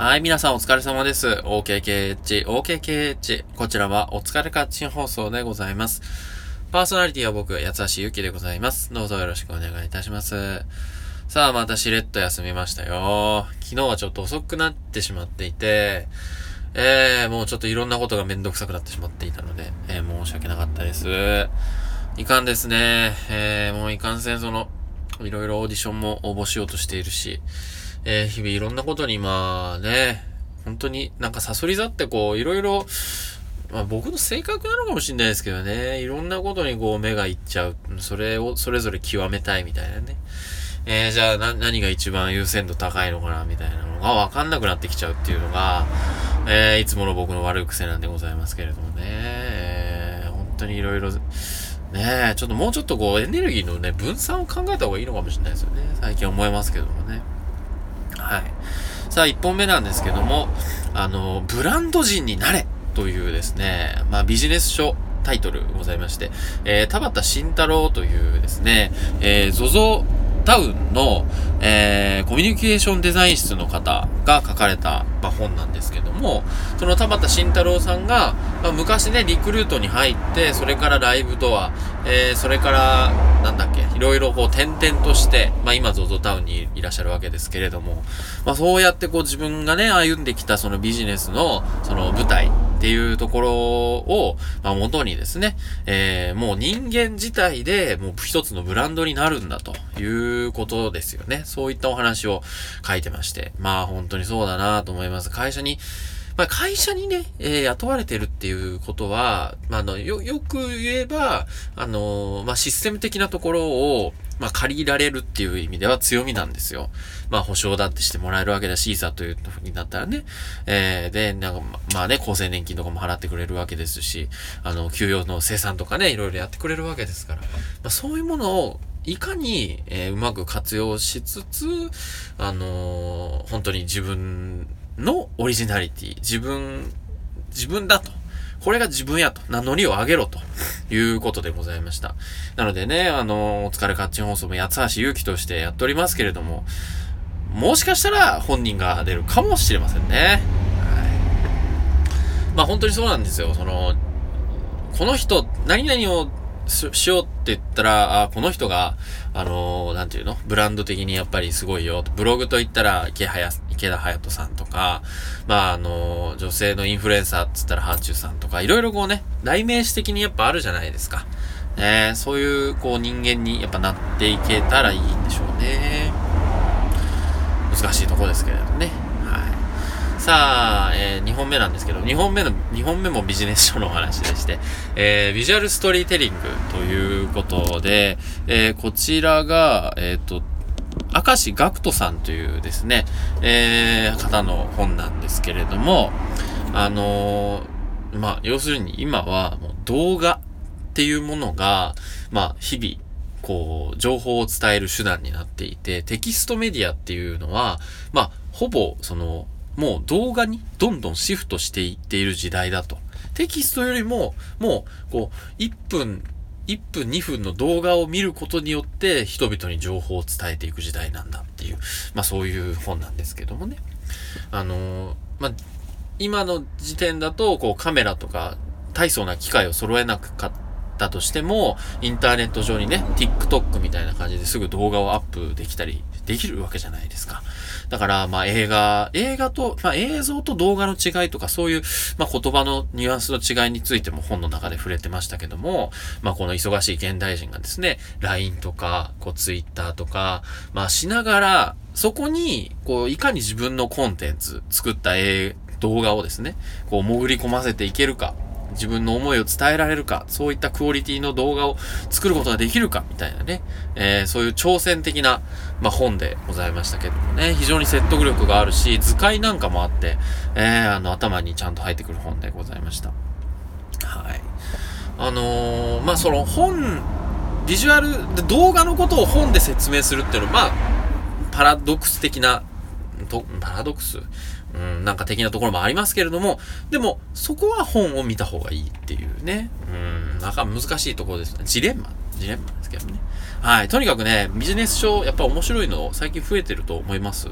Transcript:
はい、皆さんお疲れ様です。OKKH、OKKH。こちらはお疲れカッチン放送でございます。パーソナリティは僕、八橋ゆきでございます。どうぞよろしくお願いいたします。さあ、またしれっと休みましたよ。昨日はちょっと遅くなってしまっていて、えー、もうちょっといろんなことがめんどくさくなってしまっていたので、えー、申し訳なかったです。いかんですね。えー、もういかんせんその、いろいろオーディションも応募しようとしているし、えー、日々いろんなことにまあね、本当になんかサソリ座ってこう、いろいろ、まあ僕の性格なのかもしれないですけどね、いろんなことにこう目がいっちゃう。それをそれぞれ極めたいみたいなね。えー、じゃあな、何が一番優先度高いのかなみたいなのがわかんなくなってきちゃうっていうのが、えー、いつもの僕の悪い癖なんでございますけれどもね。えー、本当にいろいろ、ね、ちょっともうちょっとこうエネルギーのね、分散を考えた方がいいのかもしれないですよね。最近思いますけどもね。はい。さあ、1本目なんですけども、あの、ブランド人になれというですね、まあ、ビジネス書タイトルございまして、えー、田畑慎太郎というですね、えー、ZOZO タウンの、えー、コミュニケーションデザイン室の方が書かれた、まあ、本なんですけども、その田畑慎太郎さんが、まあ、昔ね、リクルートに入って、それからライブドア、えー、それから、なんだっ、いろいろこう転々として、まあ今 ZOZO タウンにいらっしゃるわけですけれども、まあそうやってこう自分がね、歩んできたそのビジネスの、その舞台、っていうところを、まあ、元にですね、えー、もう人間自体でもう一つのブランドになるんだということですよね。そういったお話を書いてまして。まあ本当にそうだなと思います。会社に、まあ、会社にね、えー、雇われてるっていうことは、まあ、の、よ、よく言えば、あのー、まあ、システム的なところを、まあ、借りられるっていう意味では強みなんですよ。まあ、保証だってしてもらえるわけだし、いざというふうになったらね。えー、で、なんか、まあね、厚生年金とかも払ってくれるわけですし、あの、給与の生産とかね、いろいろやってくれるわけですから。まあ、そういうものを、いかに、えー、うまく活用しつつ、あのー、本当に自分のオリジナリティ、自分、自分だと。これが自分やと。名乗りを上げろということでございました。なのでね、あの、お疲れカッチン放送も八橋勇気としてやっておりますけれども、もしかしたら本人が出るかもしれませんね。はい。まあ本当にそうなんですよ。その、この人、何々をしようって言ったら、あ、この人が、あのー、なんていうの？ブランド的にやっぱりすごいよ。ブログと言ったら、池早、池田隼人さんとか、まあ、あのー、女性のインフルエンサーって言ったら、ハーチューさんとか、いろいろこうね、代名詞的にやっぱあるじゃないですか。ねそういう、こう、人間にやっぱなっていけたらいいんでしょうね。難しいとこですけれどね。はいさあ、えー、2本目なんですけど、2本目の、2本目もビジネス書のお話でして、えー、ビジュアルストーリーテリングということで、えー、こちらが、えっ、ー、と、明石学人さんというですね、えー、方の本なんですけれども、あのー、まあ、要するに今はもう動画っていうものが、まあ、日々、こう、情報を伝える手段になっていて、テキストメディアっていうのは、まあ、ほぼ、その、もう動画にどんどんシフトしていっている時代だと。テキストよりも、もう、こう、1分、1分2分の動画を見ることによって人々に情報を伝えていく時代なんだっていう、まあそういう本なんですけどもね。あのー、まあ、今の時点だと、こうカメラとか大層な機械を揃えなかったとしても、インターネット上にね、TikTok みたいな感じですぐ動画をアップできたりできるわけじゃないですか。だから、まあ映画、映画と、まあ映像と動画の違いとかそういう、まあ言葉のニュアンスの違いについても本の中で触れてましたけども、まあこの忙しい現代人がですね、LINE とか、こう Twitter とか、まあしながら、そこに、こう、いかに自分のコンテンツ、作った映動画をですね、こう潜り込ませていけるか。自分の思いを伝えられるか、そういったクオリティの動画を作ることができるか、みたいなね、えー、そういう挑戦的な、まあ、本でございましたけどもね、非常に説得力があるし、図解なんかもあって、えー、あの、頭にちゃんと入ってくる本でございました。はい。あのー、まあ、その本、ビジュアル、動画のことを本で説明するっていうのは、まあ、パラドックス的な、とパラドックス？うん、なんか的なところもありますけれども、でも、そこは本を見た方がいいっていうね。うん、なんか難しいところですね。ジレンマジレンマですけどね。はい。とにかくね、ビジネス書、やっぱ面白いの最近増えてると思います。